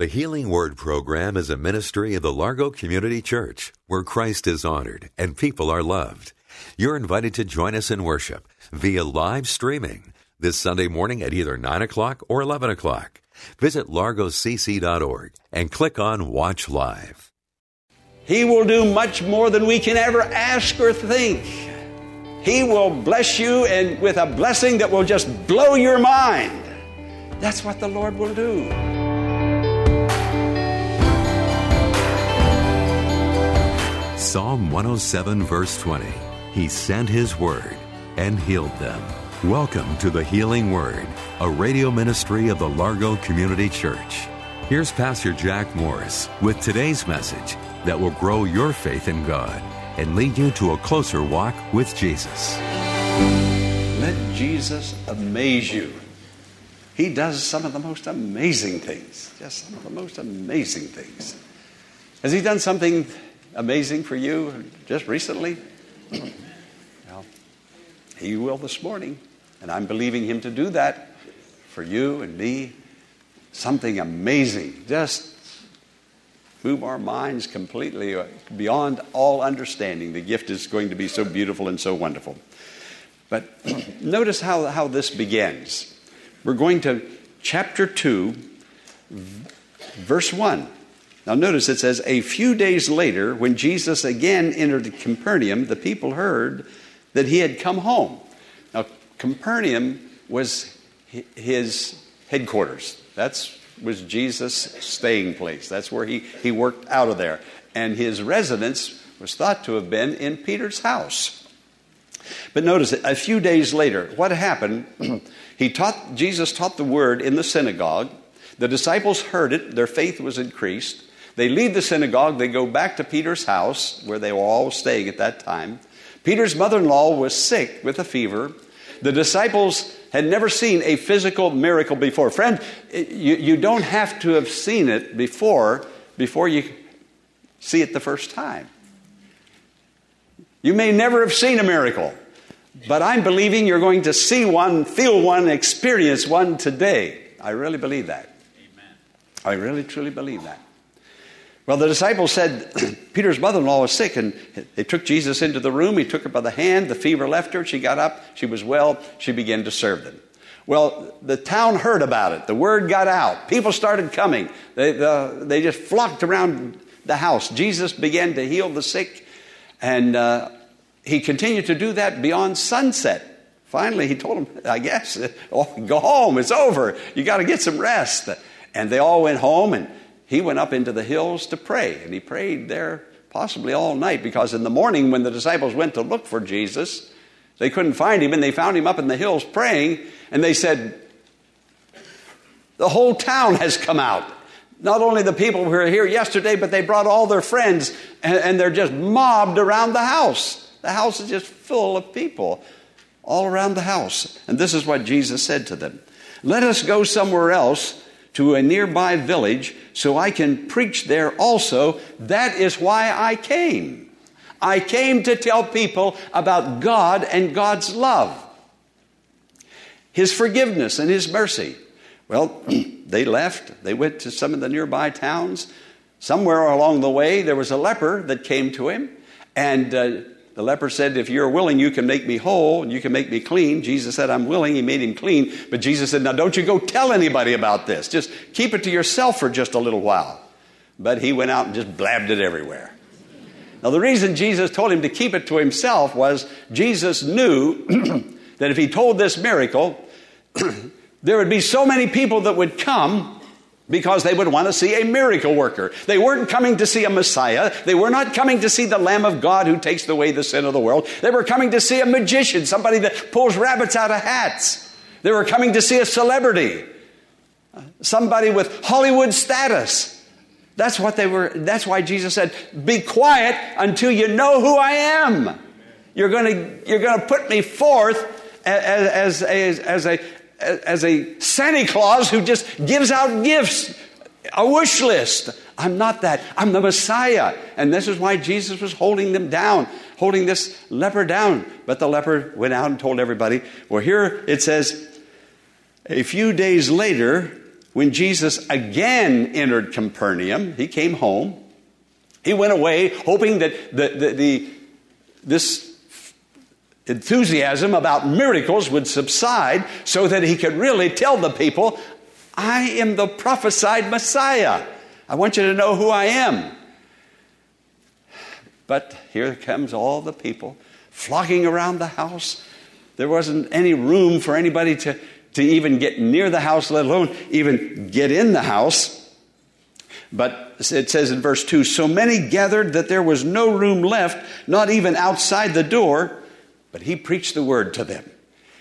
The Healing Word program is a ministry of the Largo Community Church where Christ is honored and people are loved. You're invited to join us in worship via live streaming this Sunday morning at either 9 o'clock or 11 o'clock. Visit largocc.org and click on Watch Live. He will do much more than we can ever ask or think. He will bless you and with a blessing that will just blow your mind. That's what the Lord will do. Psalm 107, verse 20. He sent His word and healed them. Welcome to the Healing Word, a radio ministry of the Largo Community Church. Here's Pastor Jack Morris with today's message that will grow your faith in God and lead you to a closer walk with Jesus. Let Jesus amaze you. He does some of the most amazing things. Just some of the most amazing things. Has He done something amazing for you just recently? well, He will this morning. And I'm believing Him to do that for you and me. Something amazing. Just move our minds completely uh, beyond all understanding. The gift is going to be so beautiful and so wonderful. But notice how, how this begins. We're going to chapter 2, verse 1. Now, notice it says, A few days later, when Jesus again entered Capernaum, the people heard that he had come home. Now, Capernaum was his headquarters. That's was Jesus' staying place. That's where he, he worked out of there. And his residence was thought to have been in Peter's house. But notice a few days later, what happened? he taught, Jesus taught the word in the synagogue. The disciples heard it, their faith was increased. They leave the synagogue, they go back to Peter's house, where they were all staying at that time. Peter's mother in law was sick with a fever. The disciples had never seen a physical miracle before. Friend, you, you don't have to have seen it before before you see it the first time. You may never have seen a miracle, but I'm believing you're going to see one, feel one, experience one today. I really believe that. Amen. I really, truly believe that. Well, the disciples said Peter's mother in law was sick, and they took Jesus into the room. He took her by the hand. The fever left her. She got up. She was well. She began to serve them. Well, the town heard about it. The word got out. People started coming. They, the, they just flocked around the house. Jesus began to heal the sick, and uh, he continued to do that beyond sunset. Finally, he told them, I guess, oh, go home. It's over. You got to get some rest. And they all went home, and he went up into the hills to pray, and he prayed there possibly all night because in the morning when the disciples went to look for Jesus, they couldn't find him, and they found him up in the hills praying, and they said, The whole town has come out. Not only the people who were here yesterday, but they brought all their friends, and, and they're just mobbed around the house. The house is just full of people all around the house. And this is what Jesus said to them Let us go somewhere else to a nearby village so I can preach there also. That is why I came. I came to tell people about God and God's love, His forgiveness and His mercy. Well, they left. They went to some of the nearby towns. Somewhere along the way, there was a leper that came to him, and uh, the leper said, If you're willing, you can make me whole and you can make me clean. Jesus said, I'm willing. He made him clean. But Jesus said, Now don't you go tell anybody about this. Just keep it to yourself for just a little while. But he went out and just blabbed it everywhere. Now, the reason Jesus told him to keep it to himself was Jesus knew that if he told this miracle, there would be so many people that would come because they would want to see a miracle worker. They weren't coming to see a Messiah. They were not coming to see the Lamb of God who takes away the sin of the world. They were coming to see a magician, somebody that pulls rabbits out of hats. They were coming to see a celebrity. somebody with Hollywood status. That's what they were, that's why Jesus said, Be quiet until you know who I am. You're going to, you're going to put me forth as, as, as, a, as a Santa Claus who just gives out gifts, a wish list. I'm not that. I'm the Messiah. And this is why Jesus was holding them down, holding this leper down. But the leper went out and told everybody. Well, here it says, a few days later, when Jesus again entered Capernaum, he came home. He went away hoping that the, the, the, this enthusiasm about miracles would subside so that he could really tell the people, I am the prophesied Messiah. I want you to know who I am. But here comes all the people flocking around the house. There wasn't any room for anybody to, to even get near the house, let alone even get in the house. But it says in verse 2 so many gathered that there was no room left, not even outside the door, but he preached the word to them.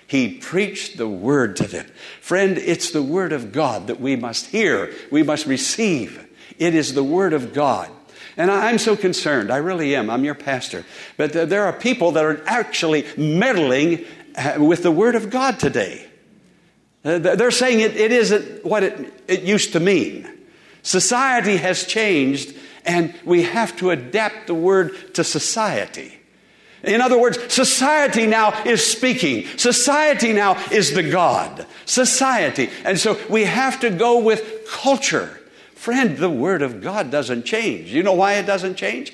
He preached the word to them. Friend, it's the word of God that we must hear, we must receive. It is the word of God. And I'm so concerned. I really am. I'm your pastor. But there are people that are actually meddling uh, with the word of God today. Uh, they're saying it, it isn't what it, it used to mean. Society has changed, and we have to adapt the word to society. In other words, society now is speaking. Society now is the God. Society. And so we have to go with culture. Friend, the Word of God doesn't change. You know why it doesn't change?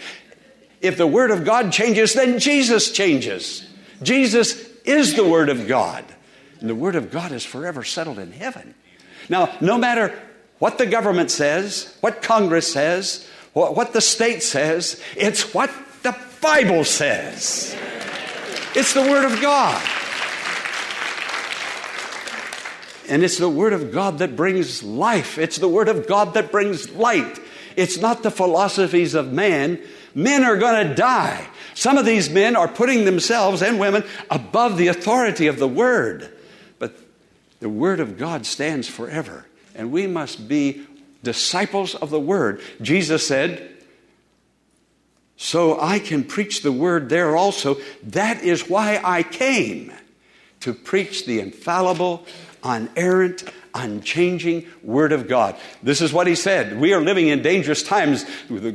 If the Word of God changes, then Jesus changes. Jesus is the Word of God. And the Word of God is forever settled in heaven. Now, no matter what the government says, what Congress says, what the state says, it's what Bible says. It's the Word of God. And it's the Word of God that brings life. It's the Word of God that brings light. It's not the philosophies of man. Men are going to die. Some of these men are putting themselves and women above the authority of the Word. But the Word of God stands forever. And we must be disciples of the Word. Jesus said, so I can preach the word there also. That is why I came to preach the infallible, unerrant, unchanging Word of God. This is what He said. We are living in dangerous times.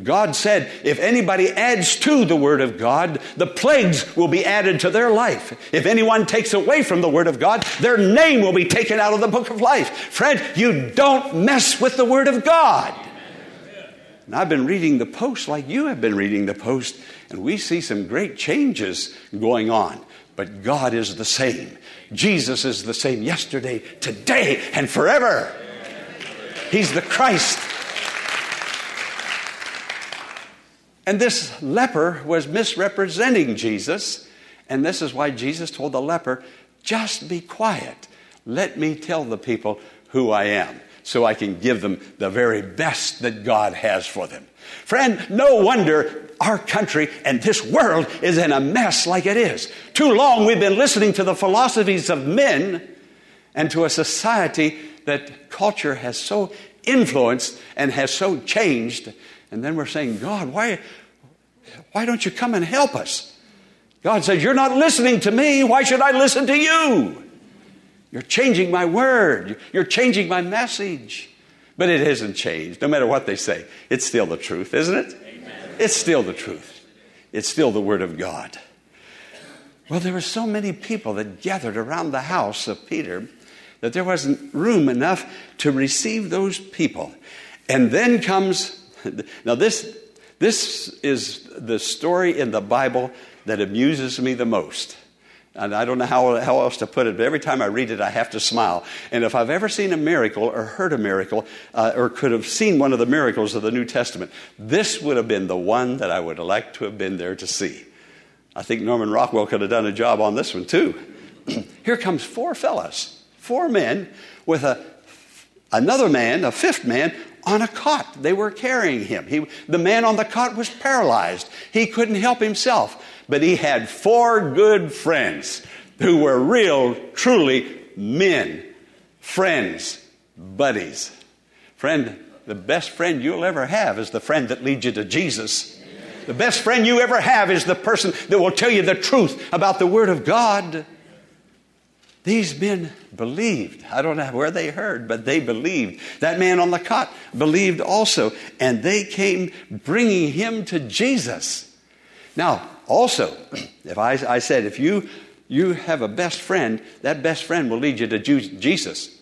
God said, if anybody adds to the Word of God, the plagues will be added to their life. If anyone takes away from the Word of God, their name will be taken out of the book of life. Friend, you don't mess with the Word of God. And I've been reading the Post like you have been reading the Post, and we see some great changes going on. But God is the same. Jesus is the same yesterday, today, and forever. He's the Christ. And this leper was misrepresenting Jesus. And this is why Jesus told the leper, just be quiet. Let me tell the people who I am so I can give them the very best that God has for them. Friend, no wonder our country and this world is in a mess like it is. Too long we've been listening to the philosophies of men and to a society that culture has so influenced and has so changed. And then we're saying, God, why, why don't you come and help us? God says, You're not listening to me. Why should I listen to you? You're changing my word. You're changing my message. But it hasn't changed, no matter what they say. It's still the truth, isn't it? Amen. It's still the truth. It's still the Word of God. Well, there were so many people that gathered around the house of Peter that there wasn't room enough to receive those people. And then comes, now, this, this is the story in the Bible that amuses me the most. I don't know how, how else to put it, but every time I read it, I have to smile. And if I've ever seen a miracle or heard a miracle uh, or could have seen one of the miracles of the New Testament, this would have been the one that I would have liked to have been there to see. I think Norman Rockwell could have done a job on this one too. Here comes four fellas, four men with a, another man, a fifth man, on a cot. They were carrying him. He, the man on the cot was paralyzed. He couldn't help himself but he had four good friends who were real, truly men, friends, buddies. Friend, the best friend you'll ever have is the friend that leads you to Jesus. The best friend you ever have is the person that will tell you the truth about the Word of God. These men believed. I don't know where they heard, but they believed. That man on the cot believed also, and they came bringing him to Jesus. Now, also, if I, I said, if you, you have a best friend, that best friend will lead you to Jesus.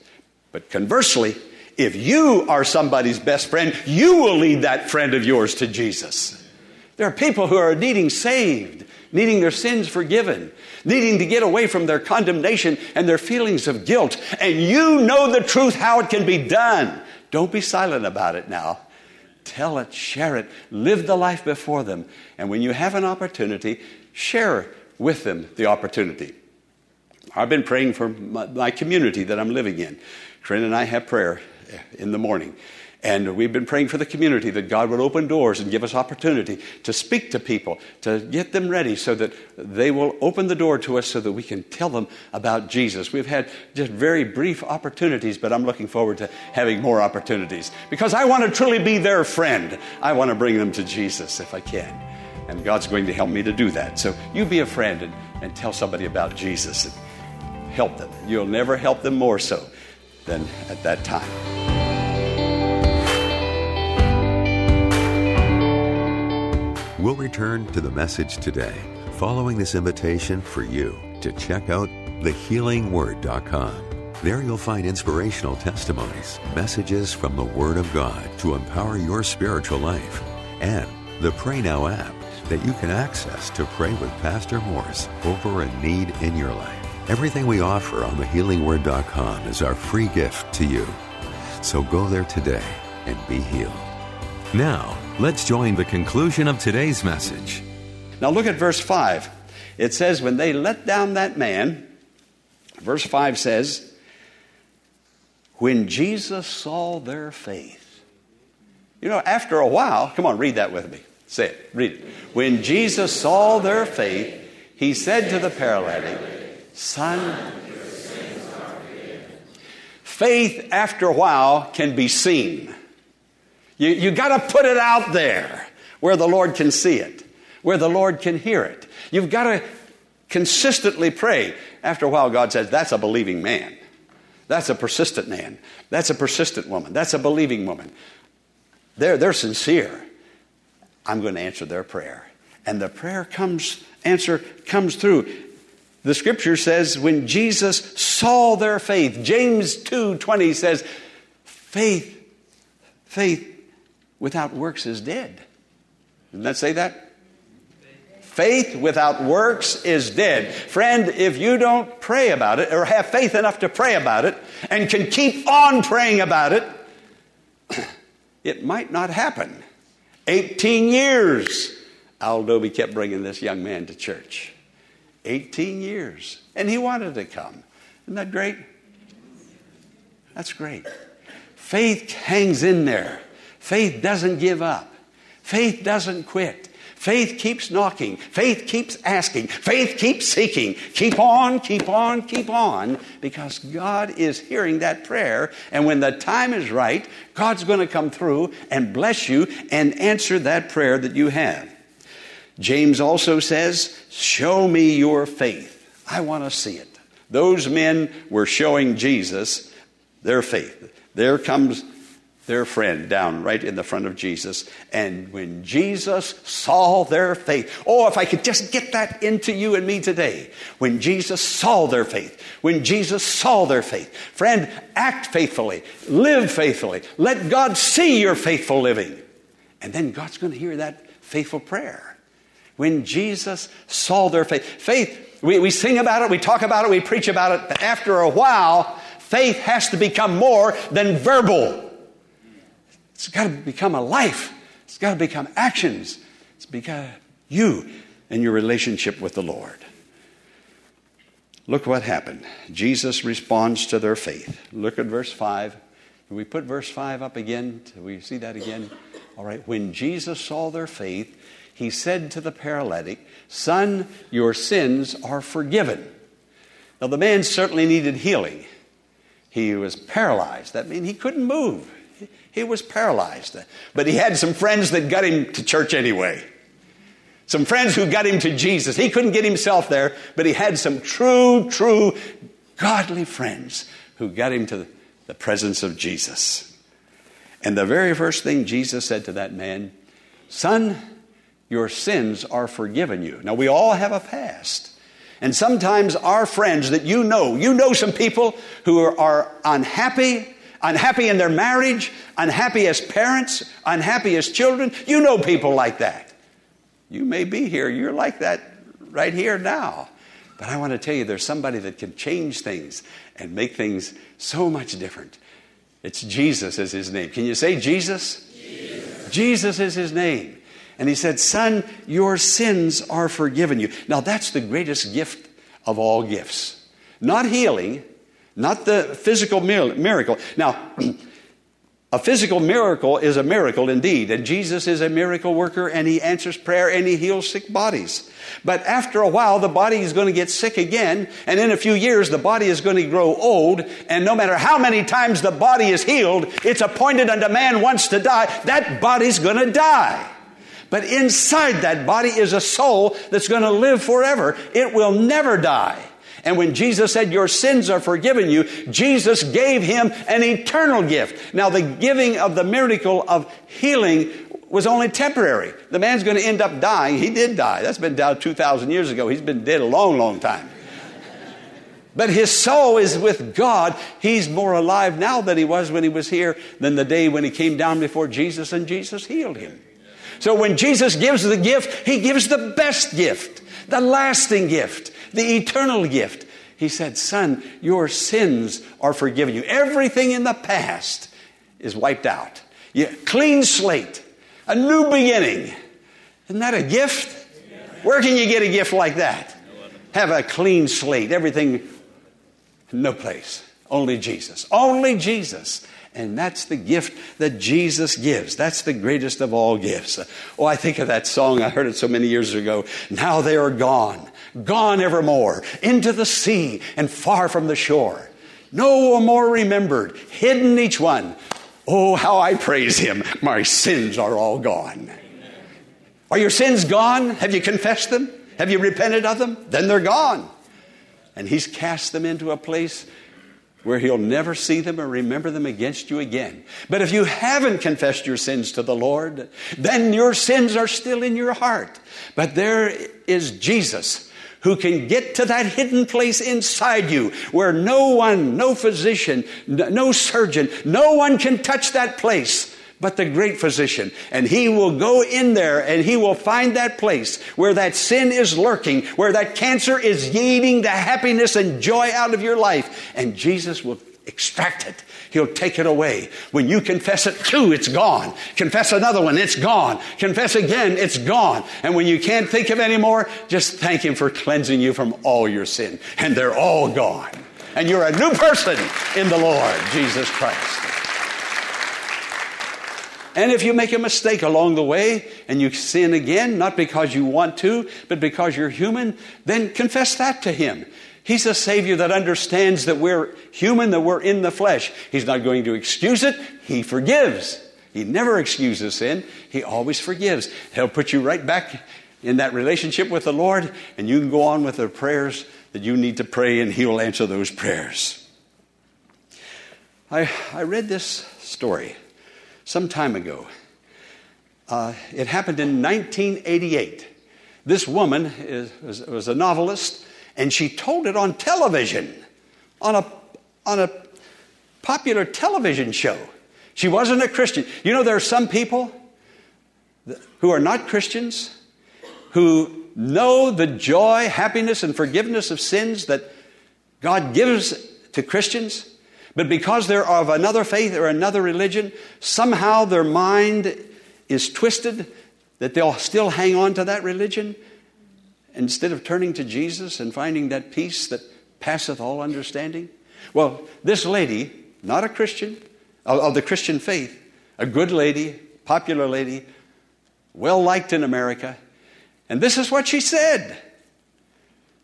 But conversely, if you are somebody's best friend, you will lead that friend of yours to Jesus. There are people who are needing saved, needing their sins forgiven, needing to get away from their condemnation and their feelings of guilt. And you know the truth, how it can be done. Don't be silent about it now. Tell it, share it, live the life before them. And when you have an opportunity, share with them the opportunity. I've been praying for my, community that I'm living in. Corinne and I have prayer in the morning. And we've been praying for the community that God would open doors and give us opportunity to speak to people, to get them ready so that they will open the door to us so that we can tell them about Jesus. We've had just very brief opportunities, but I'm looking forward to having more opportunities because I want to truly be their friend. I want to bring them to Jesus if I can. And God's going to help me to do that. So you be a friend and, and tell somebody about Jesus and help them. You'll never help them more so than at that time. We'll return to the message today following this invitation for you to check out thehealingword.com. There you'll find inspirational testimonies, messages from the Word of God to empower your spiritual life, and the Pray Now app that you can access to pray with Pastor Morris over a need in your life. Everything we offer on thehealingword.com is our free gift to you. So go there today and be healed. Now, let's join the conclusion of today's message. Now look at verse 5. It says, When they let down that man, verse 5 says, When Jesus saw their faith. You know, after a while, come on, read that with me. Say it, read it. When Jesus saw their faith, he said to the paralytic, Son, faith after a while can be seen. You, you got to put it out there where the Lord can see it, where the Lord can hear it. You've got to consistently pray. After a while, God says, That's a believing man. That's a persistent man. That's a persistent woman. That's a believing woman. They're, they're sincere. I'm going to answer their prayer. And the prayer comes, answer comes through. The scripture says when Jesus saw their faith, James 2:20 says, faith faith without works is dead. Didn't that say that? Faith without works is dead. Friend, if you don't pray about it or have faith enough to pray about it and can keep on praying about it, it might not happen. 18 years, Al Doby kept bringing this young man to church. 18 years. And he wanted to come. Isn't that great? That's great. Faith hangs in there. Faith doesn't give up. Faith doesn't quit. Faith keeps knocking. Faith keeps asking. Faith keeps seeking. Keep on, keep on, keep on, because God is hearing that prayer. And when the time is right, God's going to come through and bless you and answer that prayer that you have. James also says, Show me your faith. I want to see it. Those men were showing Jesus their faith. There comes their friend down right in the front of Jesus. And when Jesus saw their faith, oh, if I could just get that into you and me today. When Jesus saw their faith, when Jesus saw their faith, friend, act faithfully, live faithfully, let God see your faithful living. And then God's going to hear that faithful prayer when Jesus saw their faith. Faith, we, we sing about it, we talk about it, we preach about it, but after a while, faith has to become more than verbal. It's got to become a life, it's got to become actions. It's because you and your relationship with the Lord. Look what happened. Jesus responds to their faith. Look at verse 5. Can we put verse 5 up again? Do we see that again? All right. When Jesus saw their faith, he said to the paralytic, Son, your sins are forgiven. Now, the man certainly needed healing. He was paralyzed. That means he couldn't move. He was paralyzed. But he had some friends that got him to church anyway. Some friends who got him to Jesus. He couldn't get himself there, but he had some true, true, godly friends who got him to the presence of Jesus. And the very first thing Jesus said to that man, Son, your sins are forgiven you. Now, we all have a past. And sometimes our friends that you know, you know some people who are, unhappy, unhappy in their marriage, unhappy as parents, unhappy as children. You know people like that. You may be here, you're like that right here now. But I want to tell you, there's somebody that can change things and make things so much different. It's Jesus is his name. Can you say Jesus? Jesus, Jesus is his name. And he said, Son, your sins are forgiven you. Now, that's the greatest gift of all gifts. Not healing, not the physical miracle. Now, a physical miracle is a miracle indeed, and Jesus is a miracle worker, and he answers prayer and he heals sick bodies. But after a while, the body is going to get sick again, and in a few years, the body is going to grow old, and no matter how many times the body is healed, it's appointed unto man once to die, that body's going to die. But inside that body is a soul that's going to live forever. It will never die. And when Jesus said, Your sins are forgiven you, Jesus gave him an eternal gift. Now, the giving of the miracle of healing was only temporary. The man's going to end up dying. He did die. That's been down 2,000 years ago. He's been dead a long, long time. But his soul is with God. He's more alive now than he was when he was here than the day when he came down before Jesus and Jesus healed him. So when Jesus gives the gift, he gives the best gift, the lasting gift, the eternal gift. He said, Son, your sins are forgiven you. Everything in the past is wiped out. You, clean slate, a new beginning. Isn't that a gift? Where can you get a gift like that? Have a clean slate, everything, no place. Only Jesus. Only Jesus. And that's the gift that Jesus gives. That's the greatest of all gifts. Oh, I think of that song. I heard it so many years ago. Now they are gone, gone evermore, into the sea and far from the shore. No more remembered, hidden each one. Oh, how I praise him. My sins are all gone. Are your sins gone? Have you confessed them? Have you repented of them? Then they're gone. And he's cast them into a place where he'll never see them or remember them against you again. But if you haven't confessed your sins to the Lord, then your sins are still in your heart. But there is Jesus who can get to that hidden place inside you where no one, no physician, no surgeon, no one can touch that place but the great physician. And he will go in there and he will find that place where that sin is lurking, where that cancer is eating the happiness and joy out of your life. And Jesus will extract it. He'll take it away. When you confess it, too, it's gone. Confess another one, it's gone. Confess again, it's gone. And when you can't think of any more, just thank Him for cleansing you from all your sin. And they're all gone. And you're a new person in the Lord, Jesus Christ. And if you make a mistake along the way and you sin again, not because you want to, but because you're human, then confess that to Him. He's a Savior that understands that we're human, that we're in the flesh. He's not going to excuse it, He forgives. He never excuses sin, He always forgives. He'll put you right back in that relationship with the Lord, and you can go on with the prayers that you need to pray, and He will answer those prayers. I, I read this story some time ago. Uh, it happened in 1988. This woman is, was, was a novelist, and she told it on television, on a, on a popular television show. She wasn't a Christian. You know, there are some people who are not Christians who know the joy, happiness, and forgiveness of sins that God gives to Christians, but because they're of another faith or another religion, somehow their mind is twisted that they'll still hang on to that religion instead of turning to Jesus and finding that peace that passeth all understanding. Well, this lady, not a Christian, of, the Christian faith, a good lady, popular lady, well liked in America, and this is what she said.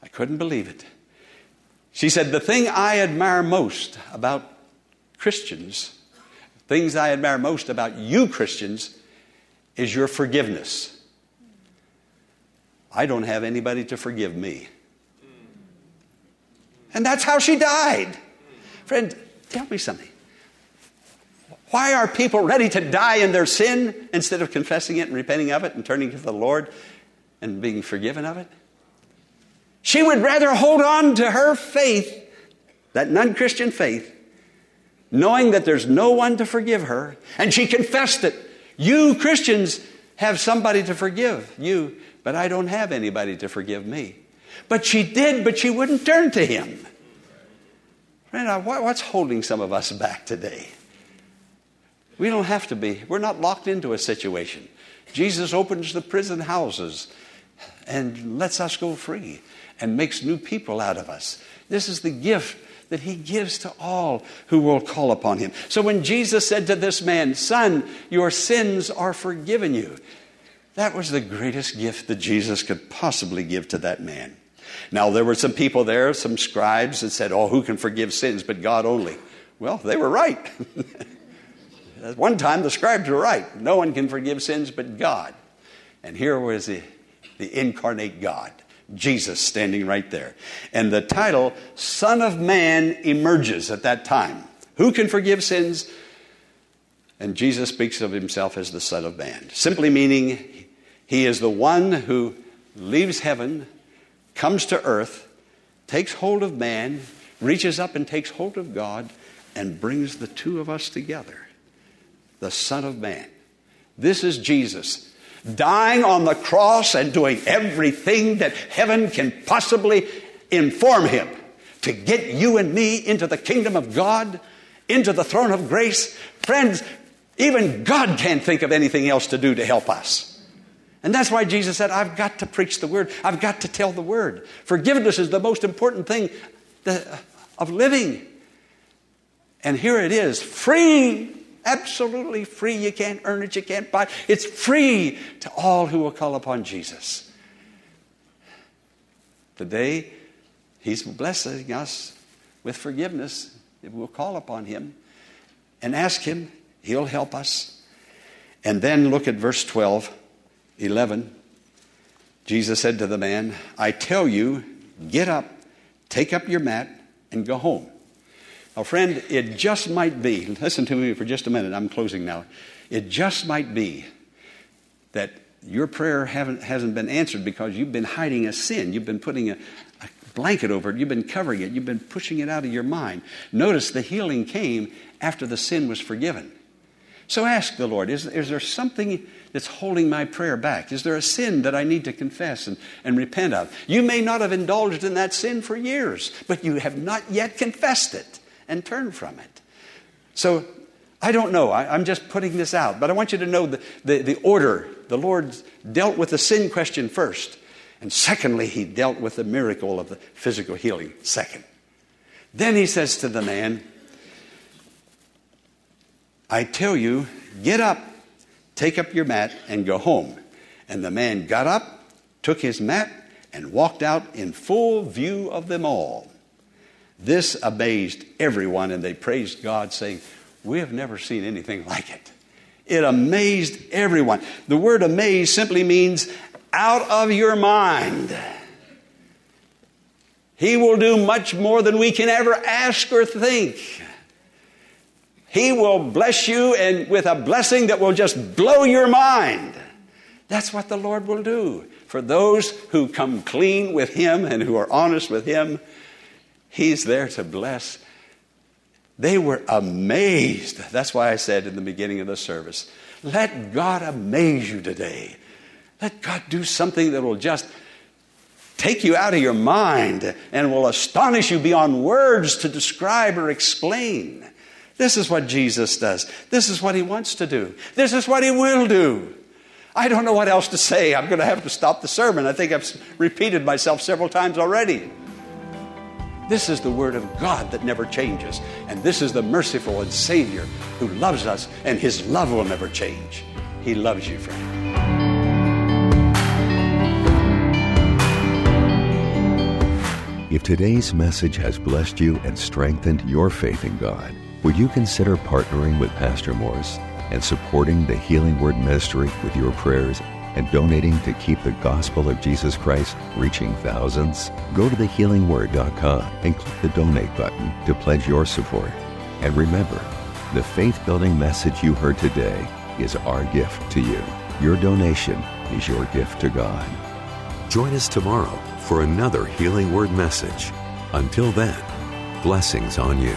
I couldn't believe it. She said, The thing I admire most about Christians, things I admire most about you Christians, is your forgiveness. I don't have anybody to forgive me. And that's how she died. Friend, tell me something. Why are people ready to die in their sin instead of confessing it and repenting of it and turning to the Lord and being forgiven of it? She would rather hold on to her faith, that non Christian faith, knowing that there's no one to forgive her. And she confessed it. You Christians have somebody to forgive you, but I don't have anybody to forgive me. But she did, but she wouldn't turn to him. Friend, what's holding some of us back today? We don't have to be. We're not locked into a situation. Jesus opens the prison houses and lets us go free and makes new people out of us. This is the gift that he gives to all who will call upon him. So when Jesus said to this man, Son, your sins are forgiven you, that was the greatest gift that Jesus could possibly give to that man. Now, there were some people there, some scribes, that said, Oh, who can forgive sins but God only? Well, they were right. At one time, the scribes were right. No one can forgive sins but God. And here was the, the incarnate God, Jesus standing right there. And the title, Son of Man, emerges at that time. Who can forgive sins? And Jesus speaks of himself as the Son of Man, simply meaning he is the one who leaves heaven, comes to earth, takes hold of man, reaches up and takes hold of God, and brings the two of us together the Son of Man. This is Jesus dying on the cross and doing everything that heaven can possibly inform him to get you and me into the kingdom of God, into the throne of grace. Friends, even God can't think of anything else to do to help us. And that's why Jesus said, I've got to preach the word. I've got to tell the word. Forgiveness is the most important thing of living. And here it is, free Absolutely free. You can't earn it, you can't buy it. It's free to all who will call upon Jesus. Today, He's blessing us with forgiveness if we'll call upon Him and ask Him. He'll help us. And then look at verse 12, 11. Jesus said to the man, I tell you, get up, take up your mat, and go home. Now, friend, it just might be, listen to me for just a minute, I'm closing now. It just might be that your prayer hasn't been answered because you've been hiding a sin. You've been putting a, a blanket over it. You've been covering it. You've been pushing it out of your mind. Notice the healing came after the sin was forgiven. So ask the Lord is, is there something that's holding my prayer back? Is there a sin that I need to confess and, and repent of? You may not have indulged in that sin for years, but you have not yet confessed it and turned from it. So I don't know. I, am just putting this out. But I want you to know the, the, the order. The Lord dealt with the sin question first. And secondly, he dealt with the miracle of the physical healing second. Then he says to the man, I tell you, get up, take up your mat, and go home. And the man got up, took his mat, and walked out in full view of them all. This amazed everyone, and they praised God, saying, We have never seen anything like it. It amazed everyone. The word amazed simply means out of your mind. He will do much more than we can ever ask or think. He will bless you and with a blessing that will just blow your mind. That's what the Lord will do for those who come clean with Him and who are honest with Him He's there to bless. They were amazed. That's why I said in the beginning of the service let God amaze you today. Let God do something that will just take you out of your mind and will astonish you beyond words to describe or explain. This is what Jesus does. This is what he wants to do. This is what he will do. I don't know what else to say. I'm going to have to stop the sermon. I think I've repeated myself several times already. This is the Word of God that never changes. And this is the merciful and Savior who loves us, and His love will never change. He loves you, friend. If today's message has blessed you and strengthened your faith in God, Would you consider partnering with Pastor Morris and supporting the Healing Word Ministry with your prayers and donating to keep the gospel of Jesus Christ reaching thousands? Go to thehealingword.com and click the donate button to pledge your support. And remember, the faith building message you heard today is our gift to you. Your donation is your gift to God. Join us tomorrow for another Healing Word message. Until then, blessings on you.